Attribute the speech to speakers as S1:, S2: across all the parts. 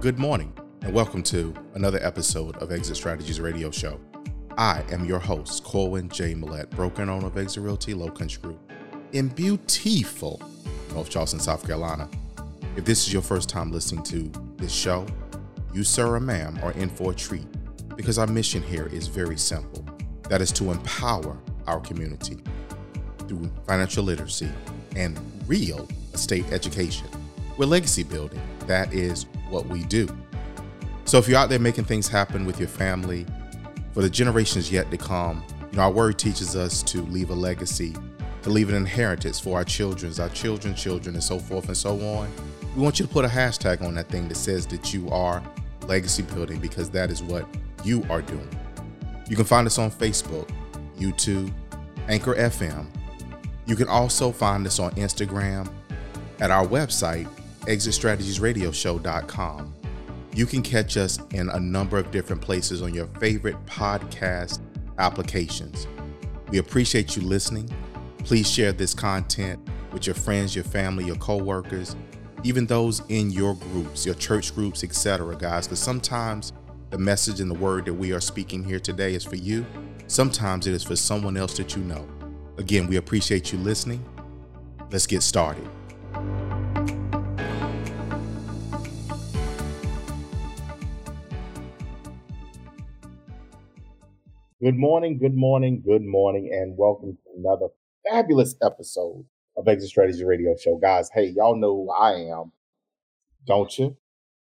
S1: Good morning, and welcome to another episode of Exit Strategies Radio Show. I am your host, Corwin J. Millett, broker and owner of Exit Realty Low Country Group in beautiful North Charleston, South Carolina. If this is your first time listening to this show, you, sir or ma'am, are in for a treat because our mission here is very simple that is to empower our community through financial literacy and real estate education. We're legacy building. That is what we do. So if you're out there making things happen with your family, for the generations yet to come, you know, our word teaches us to leave a legacy, to leave an inheritance for our children's, our children's children, and so forth and so on. We want you to put a hashtag on that thing that says that you are legacy building because that is what you are doing. You can find us on Facebook, YouTube, Anchor FM. You can also find us on Instagram at our website, exitstrategiesradioshow.com. You can catch us in a number of different places on your favorite podcast applications. We appreciate you listening. Please share this content with your friends, your family, your coworkers, even those in your groups, your church groups, etc., guys, because sometimes the message and the word that we are speaking here today is for you. Sometimes it is for someone else that you know. Again, we appreciate you listening. Let's get started. Good morning, good morning, good morning, and welcome to another fabulous episode of Exit Strategy Radio Show. Guys, hey, y'all know who I am, don't you?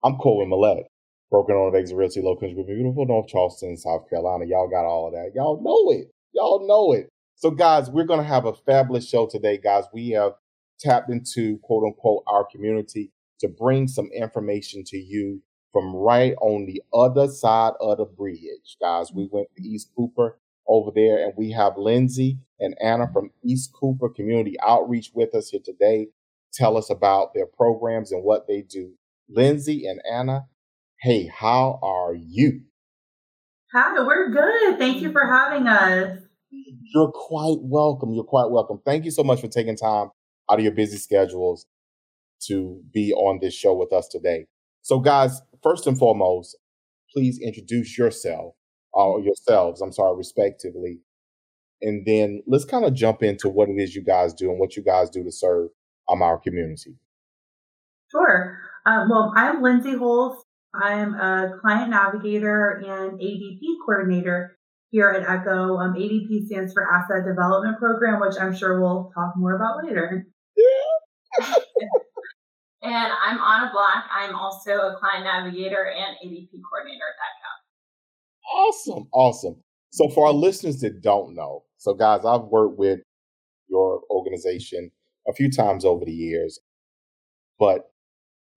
S1: I'm Corwin Millett, broken on of Exit Realty Low Country, beautiful North Charleston, South Carolina. Y'all got all of that. Y'all know it. Y'all know it. So, guys, we're going to have a fabulous show today, guys. We have tapped into quote unquote our community to bring some information to you from right on the other side of the bridge, guys. We went to East Cooper over there, and we have Lindsay and Anna from East Cooper Community Outreach with us here today. Tell us about their programs and what they do. Lindsay and Anna, hey, how are you?
S2: Hi, we're good. Thank you for having us.
S1: You're quite welcome. You're quite welcome. Thank you so much for taking time out of your busy schedules to be on this show with us today. So, guys, first and foremost, please introduce yourself or uh, yourselves, I'm sorry, respectively. And then let's kind of jump into what it is you guys do and what you guys do to serve um, our community.
S2: Sure. Um, well, I'm Lindsay Holst. I'm a client navigator and ADP coordinator here at ECHO. Um, ADP stands for Asset Development Program, which I'm sure we'll talk more about later.
S1: Yeah.
S3: And I'm Anna Black. I'm also a client navigator and ADP coordinator at
S1: that Awesome. Awesome. So for our listeners that don't know, so guys, I've worked with your organization a few times over the years, but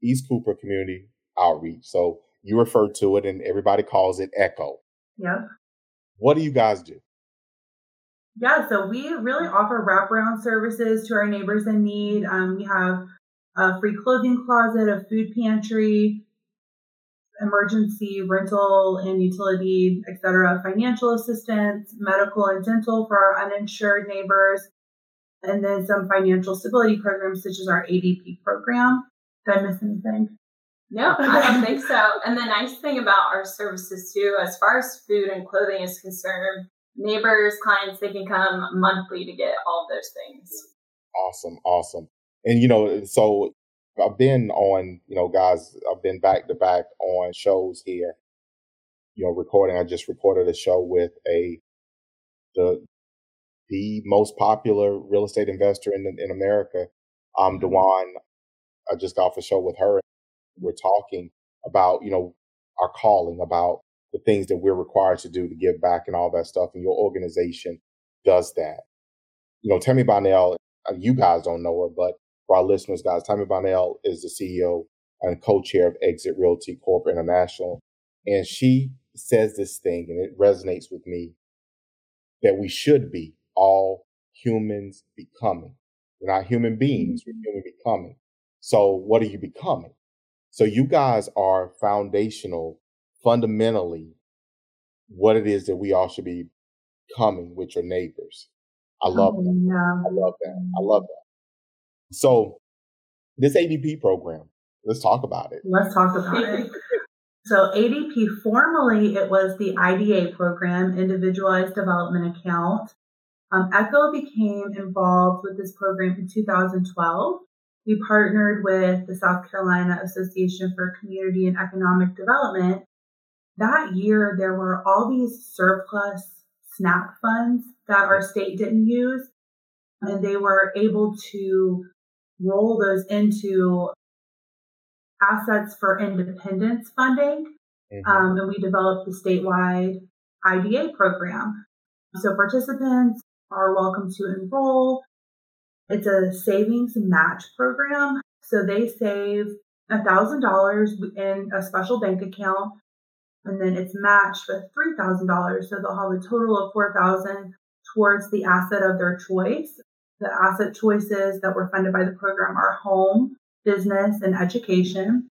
S1: East Cooper Community Outreach. So you refer to it and everybody calls it ECHO.
S2: Yeah.
S1: What do you guys do?
S2: Yeah, so we really offer wraparound services to our neighbors in need. Um, we have a free clothing closet, a food pantry, emergency rental and utility, etc., financial assistance, medical and dental for our uninsured neighbors, and then some financial stability programs such as our ADP program. Did I miss anything?
S3: No, I don't think so. And the nice thing about our services too, as far as food and clothing is concerned, neighbors, clients, they can come monthly to get all those things.
S1: Awesome, awesome and you know, so I've been on, you know, guys, I've been back to back on shows here. You know, recording. I just recorded a show with a the the most popular real estate investor in in America, um, mm-hmm. Dewan. I just got off a show with her. We're talking about, you know, our calling, about the things that we're required to do to give back and all that stuff. And your organization does that. You know, Tami Bonnell, uh, you guys don't know her, but for our listeners, guys, Tami Bonnell is the CEO and co-chair of Exit Realty Corp International. And she says this thing, and it resonates with me, that we should be all humans becoming. We're not human beings, we're mm-hmm. human becoming. So what are you becoming? So you guys are foundational, fundamentally, what it is that we all should be coming with your neighbors. I love oh, that. Yeah. I love that. I love that. So this ADP program, Let's talk about it.
S2: Let's talk about it. So ADP, formerly it was the IDA program, Individualized Development Account. Um, ECHO became involved with this program in 2012. We partnered with the South Carolina Association for Community and Economic Development. That year, there were all these surplus SNAP funds that our state didn't use, and they were able to roll those into assets for independence funding. Mm-hmm. Um, and we developed the statewide IDA program. So participants are welcome to enroll. It's a savings match program. So they save $1,000 in a special bank account and then it's matched with $3,000. So they'll have a total of 4000 towards the asset of their choice. The asset choices that were funded by the program are home, business, and education.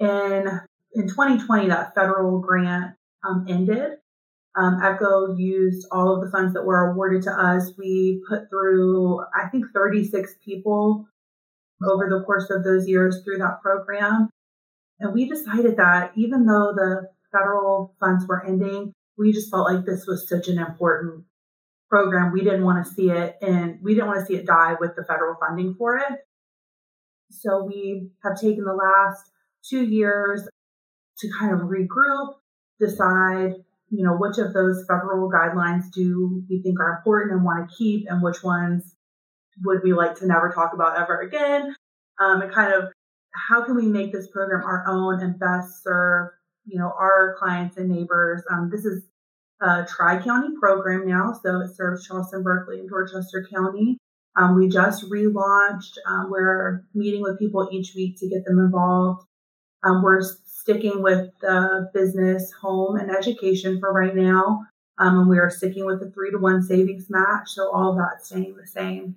S2: In, in 2020, that federal grant um, ended. Um, ECHO used all of the funds that were awarded to us. We put through, I think, 36 people over the course of those years through that program. And we decided that even though the federal funds were ending, we just felt like this was such an important program. We didn't want to see it and we didn't want to see it die with the federal funding for it. So we have taken the last two years to kind of regroup, decide, you know, which of those federal guidelines do we think are important and want to keep and which ones would we like to never talk about ever again. Um, and kind of how can we make this program our own and best serve, you know, our clients and neighbors. Um, this is a tri-county program now, so it serves Charleston, Berkeley, and Dorchester County. Um, we just relaunched. Um, we're meeting with people each week to get them involved. Um, we're sticking with the business, home, and education for right now. Um, and we are sticking with the three to one savings match. So all that staying the same.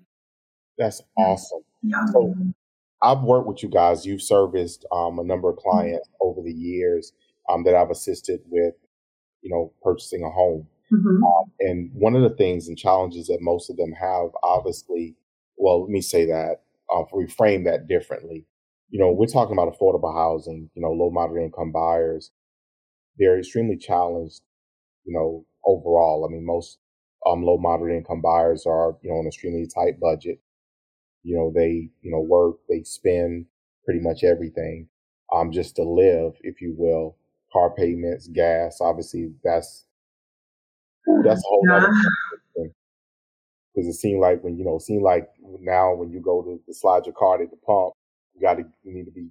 S1: That's awesome. Yeah. So I've worked with you guys. You've serviced um, a number of clients over the years um, that I've assisted with, you know, purchasing a home. Mm-hmm. Um, and one of the things and challenges that most of them have, obviously, well, let me say that, uh, reframe that differently. You know, we're talking about affordable housing, you know, low moderate income buyers. They're extremely challenged, you know, overall. I mean, most um, low moderate income buyers are, you know, on an extremely tight budget. You know, they, you know, work, they spend pretty much everything, um, just to live, if you will. Car payments, gas, obviously that's, that's a whole yeah. other thing. Cause it seemed like when, you know, it seemed like now when you go to, to slide your card at the pump, you got to, you need to be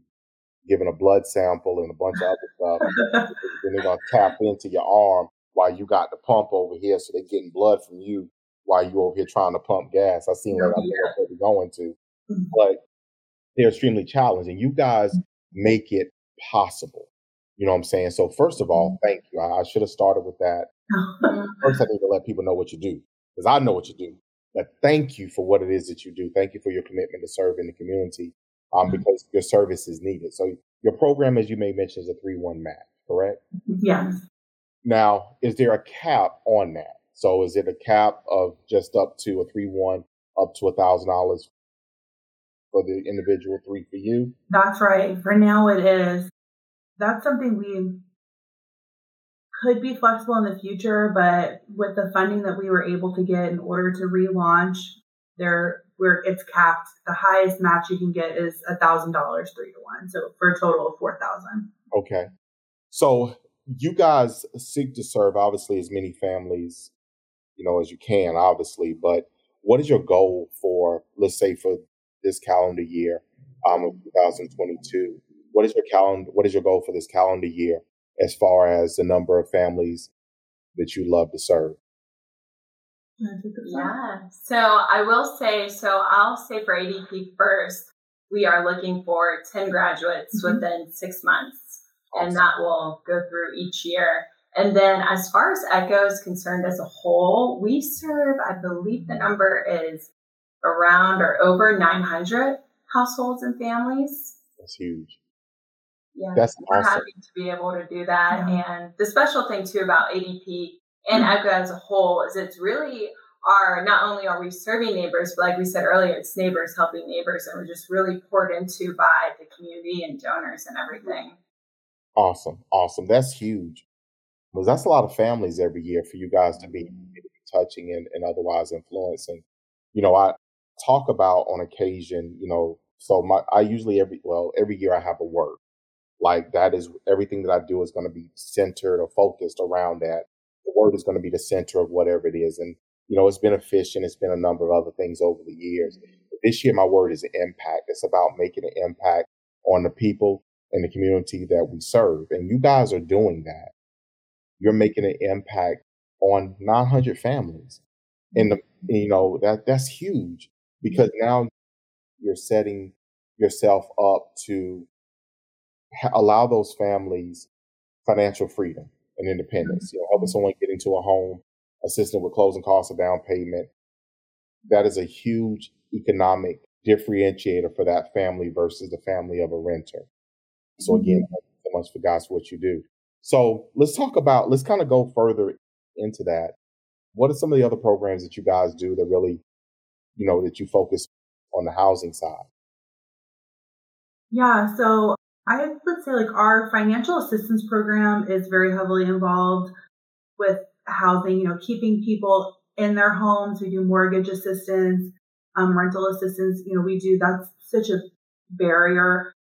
S1: given a blood sample and a bunch of other stuff. then they're to tap into your arm while you got the pump over here. So they're getting blood from you while you over here trying to pump gas. I seen like I know what they're going to, mm-hmm. but they're extremely challenging. You guys make it possible. You know what I'm saying? So first of all, mm-hmm. thank you. I, I should have started with that. first, I need to let people know what you do because I know what you do. But thank you for what it is that you do. Thank you for your commitment to serve in the community um, mm-hmm. because your service is needed. So your program, as you may mention, is a three-one match, correct?
S2: Yes.
S1: Now, is there a cap on that? So is it a cap of just up to a three one up to a thousand dollars for the individual, three for you?
S2: That's right. For now it is. That's something we could be flexible in the future, but with the funding that we were able to get in order to relaunch, there where it's capped. The highest match you can get is a thousand dollars three to one. So for a total of four thousand.
S1: Okay. So you guys seek to serve obviously as many families you know, as you can, obviously. But what is your goal for, let's say, for this calendar year um, of 2022? What is your calendar? What is your goal for this calendar year as far as the number of families that you love to serve?
S3: Yeah. So I will say, so I'll say for ADP first, we are looking for 10 graduates mm-hmm. within six months. Awesome. And that will go through each year. And then as far as ECHO is concerned as a whole, we serve, I believe the number is around or over 900 households and families.
S1: That's huge.
S3: Yeah, That's we're awesome. happy to be able to do that. Yeah. And the special thing too about ADP and mm-hmm. ECHO as a whole is it's really are not only are we serving neighbors, but like we said earlier, it's neighbors helping neighbors, and we're just really poured into by the community and donors and everything.
S1: Awesome, awesome. That's huge. Because that's a lot of families every year for you guys to be touching and, and otherwise influencing. You know, I talk about on occasion, you know, so my I usually every well, every year I have a word. Like that is everything that I do is going to be centered or focused around that. The word is going to be the center of whatever it is. And you know, it's been efficient. It's been a number of other things over the years. Mm-hmm. But this year, my word is impact. It's about making an impact on the people and the community that we serve. And you guys are doing that. You're making an impact on 900 families. And the, mm-hmm. you know, that, that's huge because now you're setting yourself up to allow those families financial freedom and independence. You know, helping someone get into a home, assisting with closing costs of down payment. That is a huge economic differentiator for that family versus the family of a renter. So again, mm-hmm. thank you so much for guys for what you do. So let's talk about, let's kind of go further into that. What are some of the other programs that you guys do that really, you know, that you focus on the housing side?
S2: Yeah, so I would say like our financial assistance program is very heavily involved with housing, you know, keeping people in their homes. We do mortgage assistance, um, rental assistance. You know, we do that's such a barrier.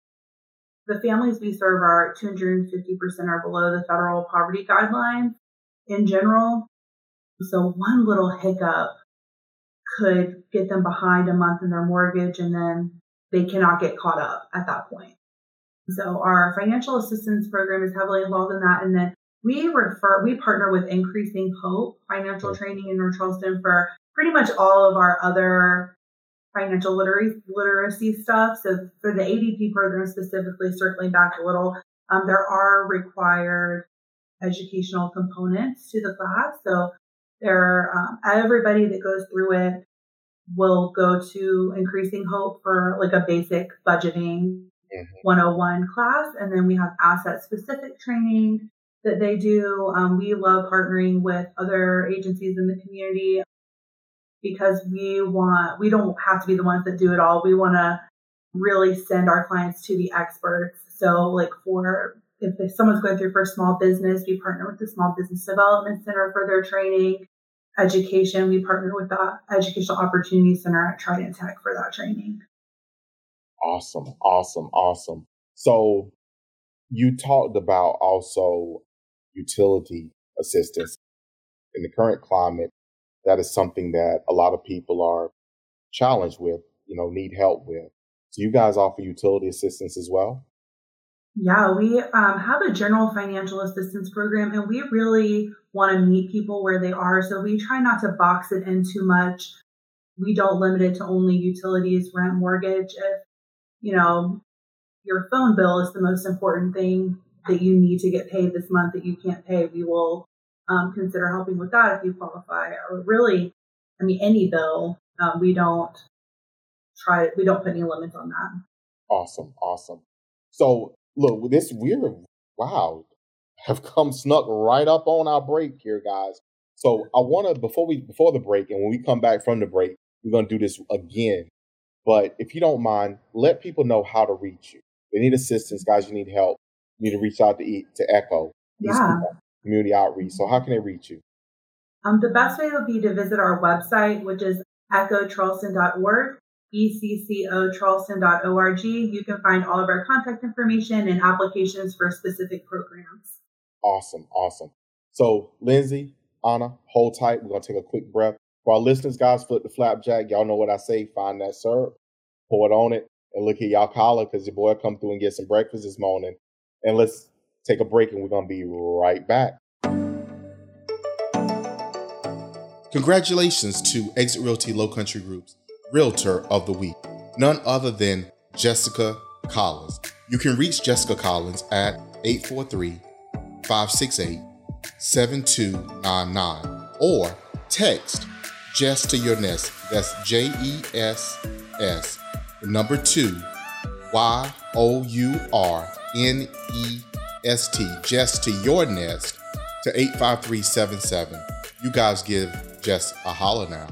S2: The families we serve are 250% or below the federal poverty guidelines in general. So one little hiccup could get them behind a month in their mortgage and then they cannot get caught up at that point. So our financial assistance program is heavily involved in that. And then we refer, we partner with Increasing Hope Financial Training in North Charleston for pretty much all of our other financial literacy, literacy stuff. So for the ADP program specifically, circling back a little, um, there are required educational components to the class. So there, um, everybody that goes through it will go to Increasing Hope for like a basic budgeting mm-hmm. 101 class. And then we have asset specific training that they do. Um, we love partnering with other agencies in the community because we want, we don't have to be the ones that do it all. We want to really send our clients to the experts. So like for if, if someone's going through for a small business, we partner with the Small Business Development Center for their training. Education, we partner with the Educational Opportunity Center at Trident Tech for that training.
S1: Awesome, awesome, awesome. So you talked about also utility assistance in the current climate. That is something that a lot of people are challenged with, you know, need help with. So you guys offer utility assistance as well?
S2: Yeah, we um, have a general financial assistance program and we really want to meet people where they are. So we try not to box it in too much. We don't limit it to only utilities, rent, mortgage. If, you know, your phone bill is the most important thing that you need to get paid this month that you can't pay, we will um, consider helping with that if you qualify. Or really, I mean, any bill, um, we don't try, we don't put any limits on that.
S1: Awesome, awesome. So look, this we're wow, have come snuck right up on our break here, guys. So I want to before we before the break, and when we come back from the break, we're gonna do this again. But if you don't mind, let people know how to reach you. They need assistance, guys. You need help. You need to reach out to to Echo.
S2: Yeah.
S1: Community outreach. So how can they reach you?
S2: Um, the best way would be to visit our website, which is echocharleston.org eccocharleston.org. You can find all of our contact information and applications for specific programs.
S1: Awesome, awesome. So, Lindsay, Anna, hold tight. We're going to take a quick breath. For our listeners, guys, flip the flapjack. Y'all know what I say. Find that syrup, pour it on it, and look at y'all collar because your boy come through and get some breakfast this morning. And let's take a break, and we're to be right back. Congratulations to Exit Realty Low Country Groups Realtor of the Week, none other than Jessica Collins. You can reach Jessica Collins at 843 568 7299 or text Jess to your nest. That's J E S S, number two, Y O U R N E S T, Jess to your nest to 85377. You guys give just a holler now.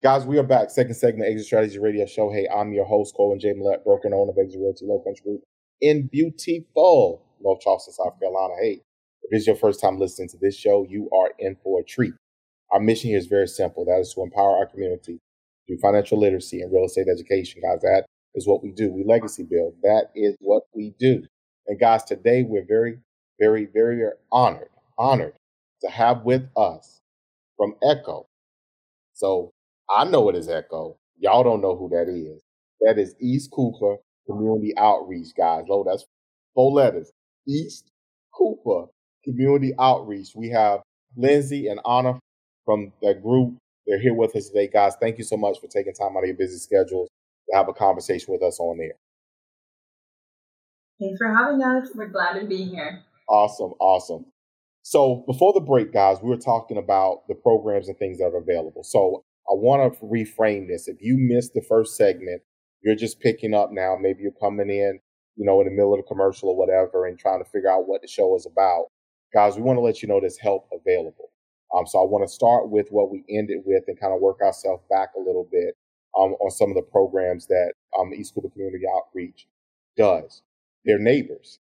S1: Guys, we are back. Second segment, Exit Strategy Radio Show. Hey, I'm your host, Corwin J. Millett, broker and owner of Exit Realty Low Country Group in beautiful North Charleston, South Carolina. Hey, if it's your first time listening to this show, you are in for a treat. Our mission here is very simple. That is to empower our community through financial literacy and real estate education. Guys, that is what we do. We legacy build. That is what we do. And guys, today we're very, very, very honored, honored to have with us from Echo. So I know it is Echo. Y'all don't know who that is. That is East Cooper Community Outreach, guys. Oh, that's four letters. East Cooper Community Outreach. We have Lindsay and Anna from that group. They're here with us today, guys. Thank you so much for taking time out of your busy schedules to have a conversation with us on there.
S2: Thanks for having us.
S3: We're glad to be here.
S1: Awesome, awesome. So before the break, guys, we were talking about the programs and things that are available. So I want to reframe this. If you missed the first segment, you're just picking up now. Maybe you're coming in, you know, in the middle of a commercial or whatever and trying to figure out what the show is about. Guys, we want to let you know there's help available. Um, so I want to start with what we ended with and kind of work ourselves back a little bit um, on some of the programs that um, East Cooper Community Outreach does. Their neighbors,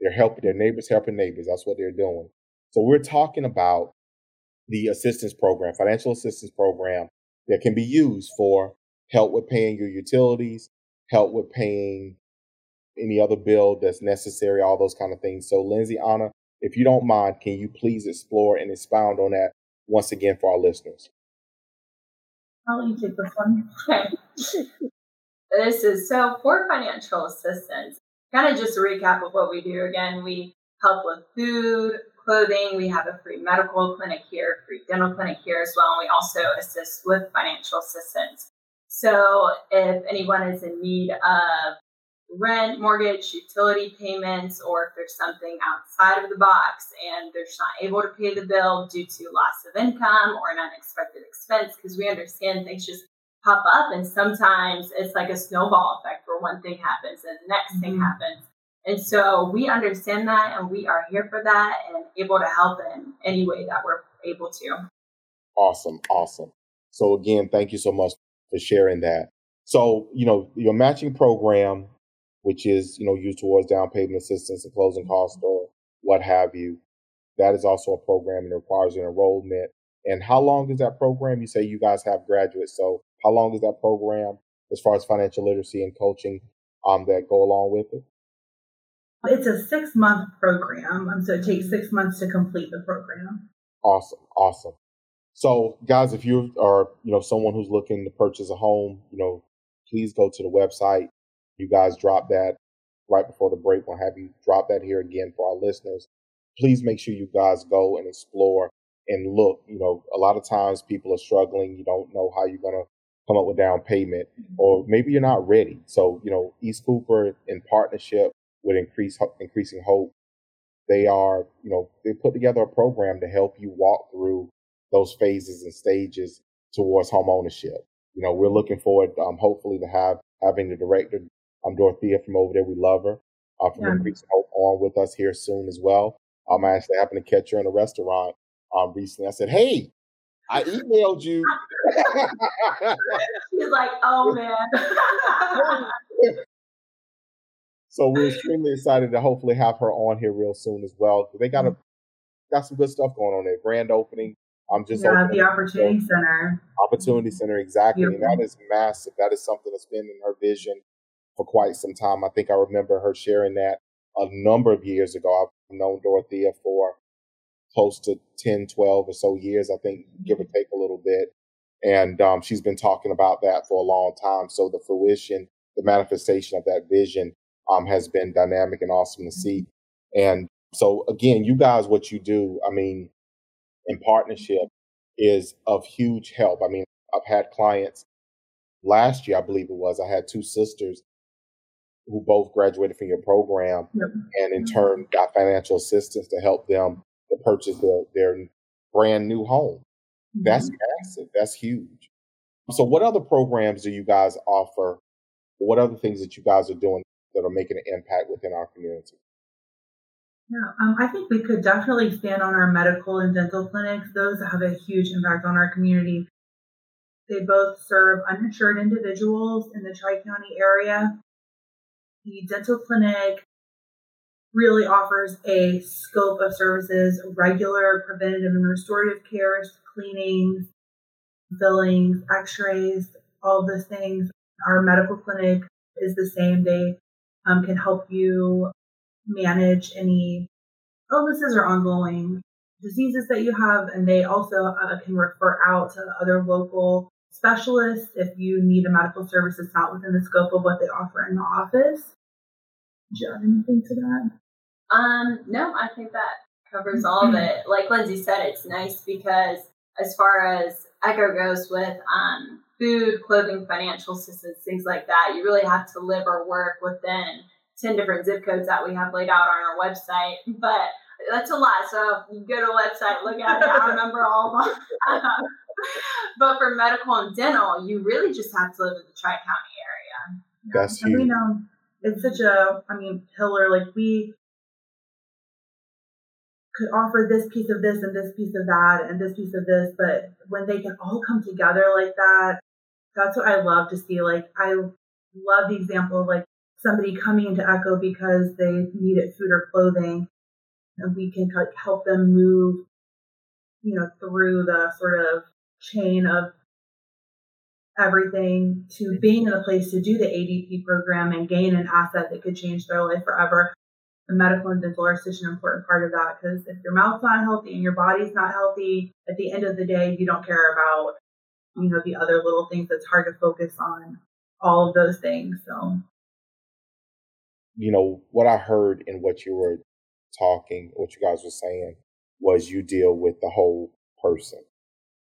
S1: they're helping their neighbors helping neighbors. That's what they're doing. So we're talking about the assistance program, financial assistance program that can be used for help with paying your utilities, help with paying any other bill that's necessary, all those kind of things. So, Lindsay, Anna, if you don't mind, can you please explore and expound on that once again for our listeners?
S2: I'll you take this one.
S3: Okay. this is so for financial assistance. Kind of just a recap of what we do. Again, we help with food, clothing. We have a free medical clinic here, free dental clinic here as well. And we also assist with financial assistance. So if anyone is in need of rent, mortgage, utility payments, or if there's something outside of the box and they're just not able to pay the bill due to loss of income or an unexpected expense, because we understand things just pop up and sometimes it's like a snowball effect where one thing happens and the next mm-hmm. thing happens. And so we understand that and we are here for that and able to help in any way that we're able to.
S1: Awesome. Awesome. So again, thank you so much for sharing that. So, you know, your matching program, which is, you know, used towards down payment assistance and closing costs or what have you, that is also a program and requires an enrollment. And how long is that program? You say you guys have graduates. So how long is that program as far as financial literacy and coaching um, that go along with it?
S2: It's a six month program, um, so it takes six months to complete the program.
S1: Awesome, awesome. So, guys, if you are you know someone who's looking to purchase a home, you know, please go to the website. You guys drop that right before the break. We'll have you drop that here again for our listeners. Please make sure you guys go and explore and look. You know, a lot of times people are struggling. You don't know how you're gonna come up with down payment, mm-hmm. or maybe you're not ready. So, you know, East Cooper in partnership with increase increasing hope. They are, you know, they put together a program to help you walk through those phases and stages towards home ownership. You know, we're looking forward, um, hopefully, to have having the director, um, Dorothea from over there. We love her uh, from yeah. Increasing Hope on with us here soon as well. Um, I actually happened to catch her in a restaurant um, recently. I said, "Hey, I emailed you."
S3: She's like, "Oh man."
S1: So we're extremely excited to hopefully have her on here real soon as well. They got a mm-hmm. got some good stuff going on there. Grand opening. I'm just
S2: yeah, the Opportunity Center.
S1: Opportunity Center, exactly. And that is massive. That is something that's been in her vision for quite some time. I think I remember her sharing that a number of years ago. I've known Dorothea for close to 10, 12 or so years, I think, give or mm-hmm. take a little bit. And um, she's been talking about that for a long time. So the fruition, the manifestation of that vision um, has been dynamic and awesome to see. And so again, you guys, what you do, I mean, in partnership is of huge help. I mean, I've had clients last year, I believe it was, I had two sisters who both graduated from your program and in turn got financial assistance to help them to purchase the, their brand new home. Mm-hmm. That's massive. That's huge. So what other programs do you guys offer? What other things that you guys are doing that are making an impact within our community?
S2: Yeah, um, I think we could definitely stand on our medical and dental clinics. Those have a huge impact on our community. They both serve uninsured individuals in the Tri County area. The dental clinic really offers a scope of services, regular preventative and restorative cares, cleanings, fillings, x-rays, all those things. Our medical clinic is the same. They um, can help you manage any illnesses or ongoing diseases that you have, and they also uh, can refer out to other local specialists if you need a medical service that's not within the scope of what they offer in the office. Do you have anything to that?
S3: Um, no, I think that covers all of it. Like Lindsay said, it's nice because as far as Echo goes with um, food, clothing, financial assistance, things like that, you really have to live or work within 10 different zip codes that we have laid out on our website. But that's a lot. So you go to a website, look at it, I remember all of them. but for medical and dental, you really just have to live in the Tri County area.
S1: That's
S2: huge. I mean, um, it's such a, I mean, pillar. Like we could offer this piece of this and this piece of that and this piece of this, but when they can all come together like that, that's what I love to see. Like I love the example of like somebody coming into Echo because they needed food or clothing, and we can like help them move, you know, through the sort of chain of everything to being in a place to do the ADP program and gain an asset that could change their life forever the medical and dental are such an important part of that because if your mouth's not healthy and your body's not healthy, at the end of the day, you don't care about, you know, the other little things that's hard to focus on all of those things. So,
S1: you know, what I heard in what you were talking, what you guys were saying was you deal with the whole person.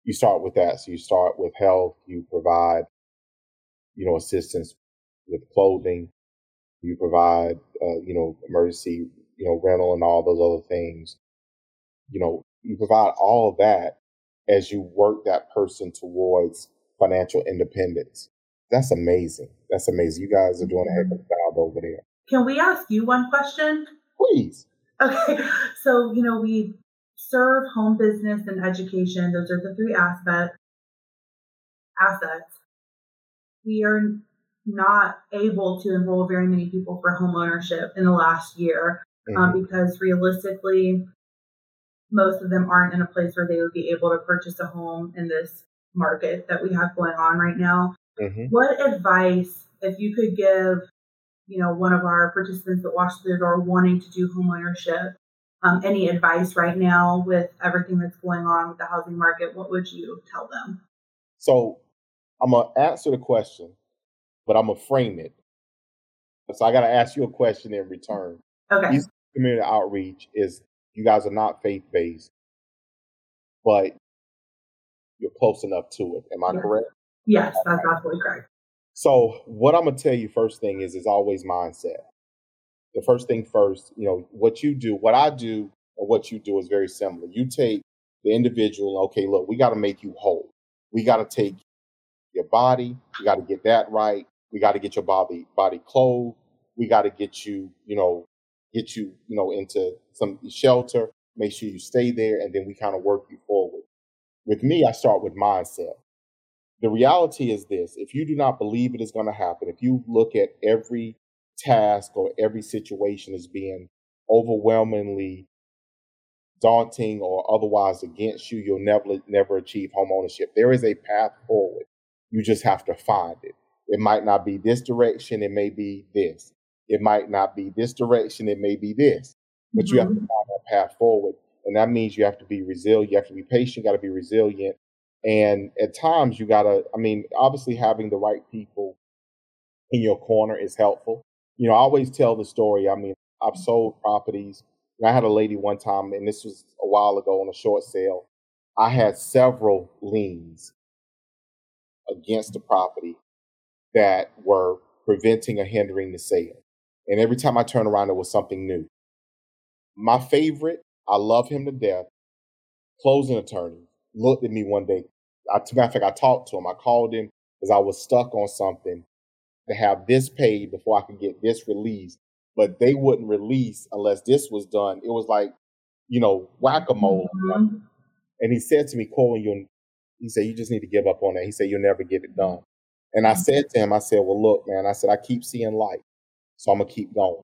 S1: You start with that. So you start with health, you provide, you know, assistance with clothing, you provide, uh, you know, emergency, you know, rental and all those other things. You know, you provide all of that as you work that person towards financial independence. That's amazing. That's amazing. You guys are doing a heck of a job over there.
S2: Can we ask you one question?
S1: Please.
S2: Okay. So, you know, we serve home business and education. Those are the three aspects assets. We are not able to enroll very many people for home ownership in the last year um, mm-hmm. um, because realistically, most of them aren't in a place where they would be able to purchase a home in this market that we have going on right now. Mm-hmm. What advice, if you could give, you know, one of our participants that walks through the door wanting to do home ownership, um, any advice right now with everything that's going on with the housing market, what would you tell them?
S1: So I'm gonna answer the question but I'm gonna frame it. So I got to ask you a question in return.
S2: Okay. These
S1: community outreach is you guys are not faith based, but you're close enough to it. Am I
S2: yes.
S1: correct?
S2: Yes, that's absolutely correct.
S1: So what I'm gonna tell you first thing is is always mindset. The first thing first, you know, what you do, what I do, what you do is very similar. You take the individual, okay, look, we got to make you whole. We got to take your body, we got to get that right. We got to get your body body clothed. We got to get you, you know, get you, you know, into some shelter. Make sure you stay there, and then we kind of work you forward. With me, I start with mindset. The reality is this: if you do not believe it is going to happen, if you look at every task or every situation as being overwhelmingly daunting or otherwise against you, you'll never never achieve home ownership. There is a path forward. You just have to find it. It might not be this direction, it may be this. It might not be this direction, it may be this. But mm-hmm. you have to mm-hmm. find that path forward. And that means you have to be resilient, you have to be patient, you got to be resilient. And at times you got to, I mean, obviously having the right people in your corner is helpful. You know, I always tell the story. I mean, I've mm-hmm. sold properties. I had a lady one time, and this was a while ago on a short sale. I had several liens against the property that were preventing or hindering the sale. And every time I turned around, there was something new. My favorite, I love him to death, closing attorney, looked at me one day. I, to matter of fact, I talked to him. I called him because I was stuck on something to have this paid before I could get this released. but they wouldn't release unless this was done. It was like, you know, whack a mole.
S2: Mhm.
S1: And he said to me, Colin, you he said, you just need to give up on that. He said, you'll never get it done. And I said to him, I said, well, look, man, I said, I keep seeing light. So I'm going to keep going.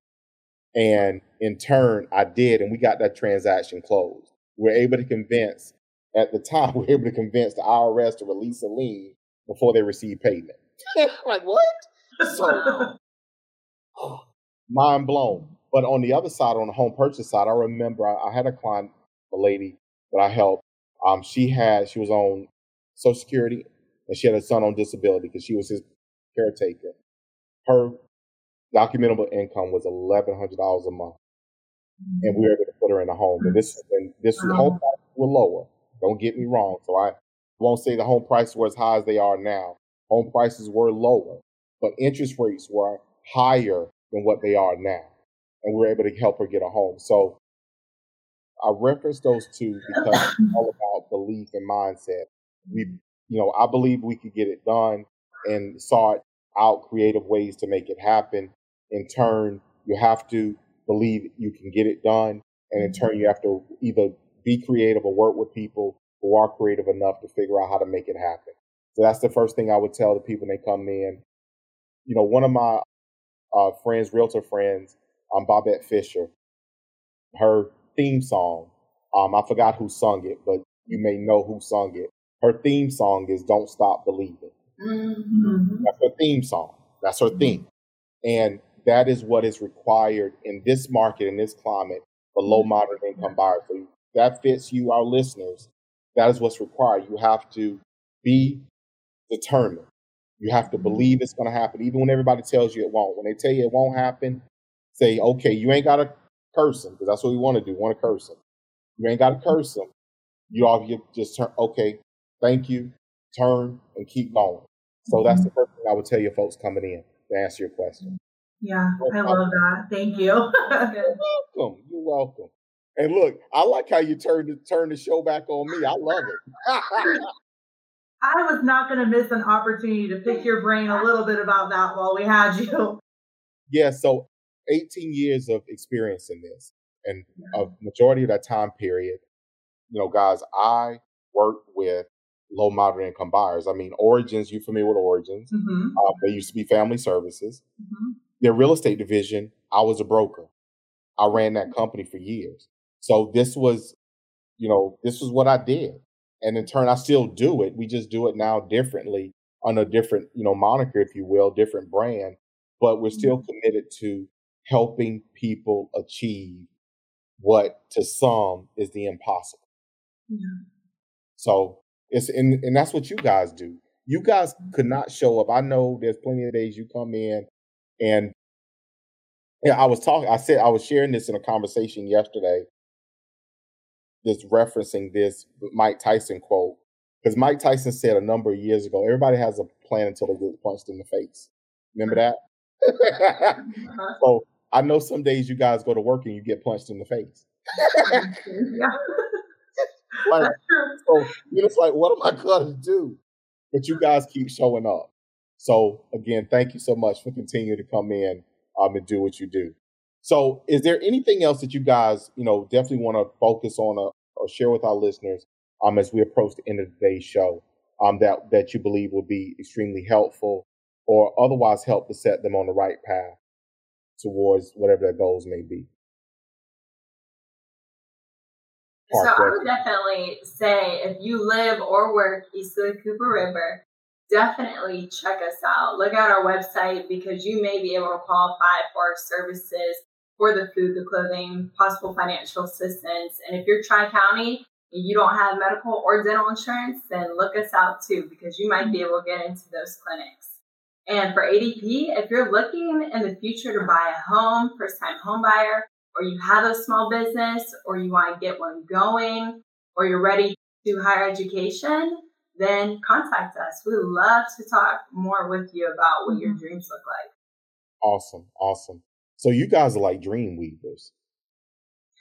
S1: And in turn, I did. And we got that transaction closed. We are able to convince, at the time, we're able to convince the IRS to release a lien before they receive payment. like, what? So,
S3: Wow.
S1: mind blown. But on the other side, on the home purchase side, I remember I, I had a client, a lady that I helped. Um, she had she was on Social Security and she had a son on disability because she was his caretaker. Her documentable income was eleven hundred dollars a month, and we were able to put her in a home. And this and this
S2: Wow.
S1: home prices were lower. Don't get me wrong. So I won't say the home prices were as high as they are now. Home prices were lower, but interest rates were higher than what they are now. And we were able to help her get a home. So I reference those two because it's all about belief and mindset. We, you know, I believe we could get it done and sought out creative ways to make it happen. In turn, you have to believe you can get it done. And in turn, you mm-hmm. have to either be creative or work with people who are creative enough to figure out how to make it happen. So that's the first thing I would tell the people when they come in. You know, one of my uh, friends, realtor friends, um, Bobette Fisher, her theme song, um, I forgot who sung it, but you may know who sung it. Her theme song is Don't Stop Believing.
S3: Mhm.
S1: That's her theme song. That's her theme. And that is what is required in this market, in this climate, for low moderate income buyers. So that fits you, our listeners. That is what's required. You have to be determined. You have to believe it's going to happen, even when everybody tells you it won't. When they tell you it won't happen, say, okay, you ain't got to curse them, because that's what we want to do. Want to curse them. You ain't got to curse them. You all you just turn, okay, thank you, turn, and keep going. So that's mm-hmm. the first thing I would tell you folks coming in to answer your question.
S2: Yeah, I love that. Thank you.
S3: Good.
S1: Welcome. You're welcome. And look, I like how you turned the, turn the show back on me. I love it.
S2: I was not going to miss an opportunity to pick your brain a little bit about that while we had you.
S1: yeah, so 18 years of experience in this and a majority of that time period, you know, guys, I worked with low moderate income buyers. I mean, Origins, you familiar with Origins?
S2: hmm
S1: Uh, they used to be family services.
S2: hmm
S1: their real estate division, I was a broker. I ran that company for years. So this was, you know, this was what I did. And in turn, I still do it. We just do it now differently on a different, you know, moniker, if you will, different brand. But we're still mm-hmm. committed to helping people achieve what to some is the impossible.
S2: Yeah.
S1: So it's and, and that's what you guys do. You guys mm-hmm. could not show up. I know there's plenty of days you come in and yeah, I was talking I said I was sharing this in a conversation yesterday, just referencing this Mike Tyson quote. Because Mike Tyson said a number of years ago, everybody has a plan until they get punched in the face. Remember that?
S3: Uh-huh.
S1: so I know some days you guys go to work and you get punched in the face.
S2: yeah.
S1: Like, So you're just like, what am I gonna do? But you guys keep showing up. So again, thank you so much for continuing to come in um, and do what you do. So is there anything else that you guys, you know, definitely want to focus on or, or share with our listeners um, as we approach the end of today's show um, that, that you believe will be extremely helpful or otherwise help to set them on the right path towards whatever their goals may be?
S3: So I would definitely say if you live or work east of the Cooper River, definitely check us out. Look at our website because you may be able to qualify for our services for the food, the clothing, possible financial assistance. And if you're Tri County and you don't have medical or dental insurance, then look us out too because you might be able to get into those clinics. And for ADP, if you're looking in the future to buy a home, first time home buyer, or you have a small business, or you want to get one going, or you're ready to higher education, then contact us. We love to talk more with you about what your mm-hmm. dreams look like.
S1: Awesome, awesome. So you guys are like dream weavers.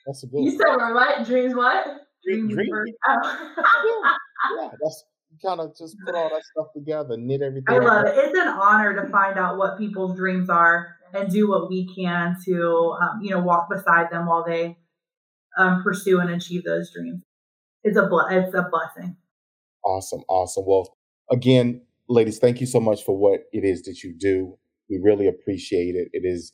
S1: That's a good
S3: You
S1: one.
S3: said we're what? Dreams what?
S1: Dream, dream
S2: Dream
S1: weaver.
S3: Oh.
S1: Yeah, that's you kind of just put all that stuff together, knit everything.
S2: I love
S1: together.
S2: it. It's an honor to find out what people's dreams are. and do what we can to, um, you know, walk beside them while they um, pursue and achieve those dreams. It's a ble- it's a blessing.
S1: Awesome, awesome. Well, again, ladies, thank you so much for what it is that you do. We really appreciate it. It is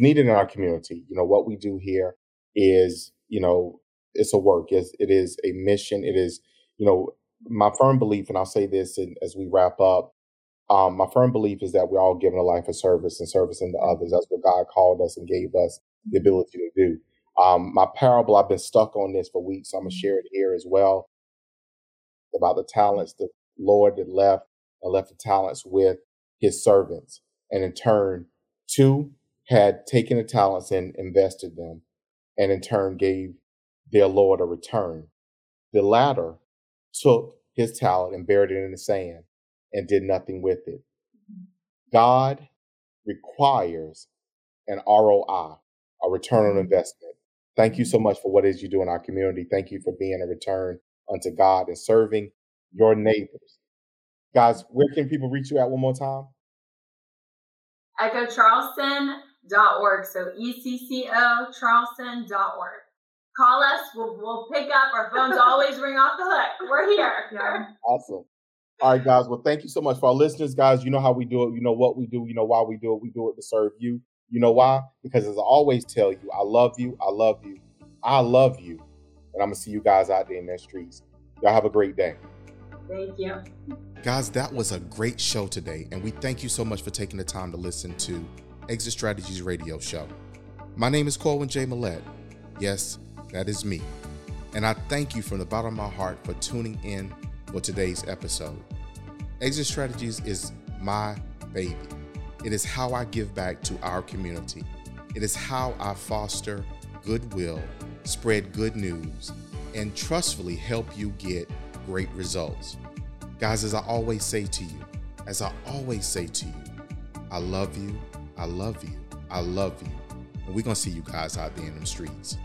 S1: needed in our community. You know, what we do here is, you know, it's a work. It's, it is a mission. It is, you know, my firm belief, and I'll say this as we wrap up, um, my firm belief is that we're all given a life of service and servicing to others. That's what God called us and gave us the ability to do. Um, my parable, I've been stuck on this for weeks. So I'm going to share it here as well about the talents the Lord that left and left the talents with his servants. And in turn, two had taken the talents and invested them, and in turn gave their Lord a return. The latter took his talent and buried it in the sand and did nothing with it. God requires an ROI, a return on mm-hmm. investment. Thank you so much for what it is you do in our community. Thank you for being a return unto God and serving your neighbors. Guys, where can people reach you at one more time?
S3: EccoCharleston.org. So E-C-C-O Charleston.org. Call us. We'll, we'll pick up. Our phones always ring off the hook. We're here.
S2: Yeah.
S1: Awesome. All right, guys. Well, thank you so much for our listeners, guys. You know how we do it. You know what we do. You know why we do it. We do it to serve you. You know why? Because as I always tell you, I love you. I love you. I love you. And I'm going to see you guys out there in the streets. Y'all have a great day.
S3: Thank you.
S1: Guys, that was a great show today. And we thank you so much for taking the time to listen to Exit Strategies Radio Show. My name is Corwin J. Millett. Yes, that is me. And I thank you from the bottom of my heart for tuning in for today's episode. Exit Strategies is my baby. It is how I give back to our community. It is how I foster goodwill, spread good news, and trustfully help you get great results. Guys, as I always say to you, as I always say to you, I love you, I love you, I love you. And we're going to see you guys out there in the streets.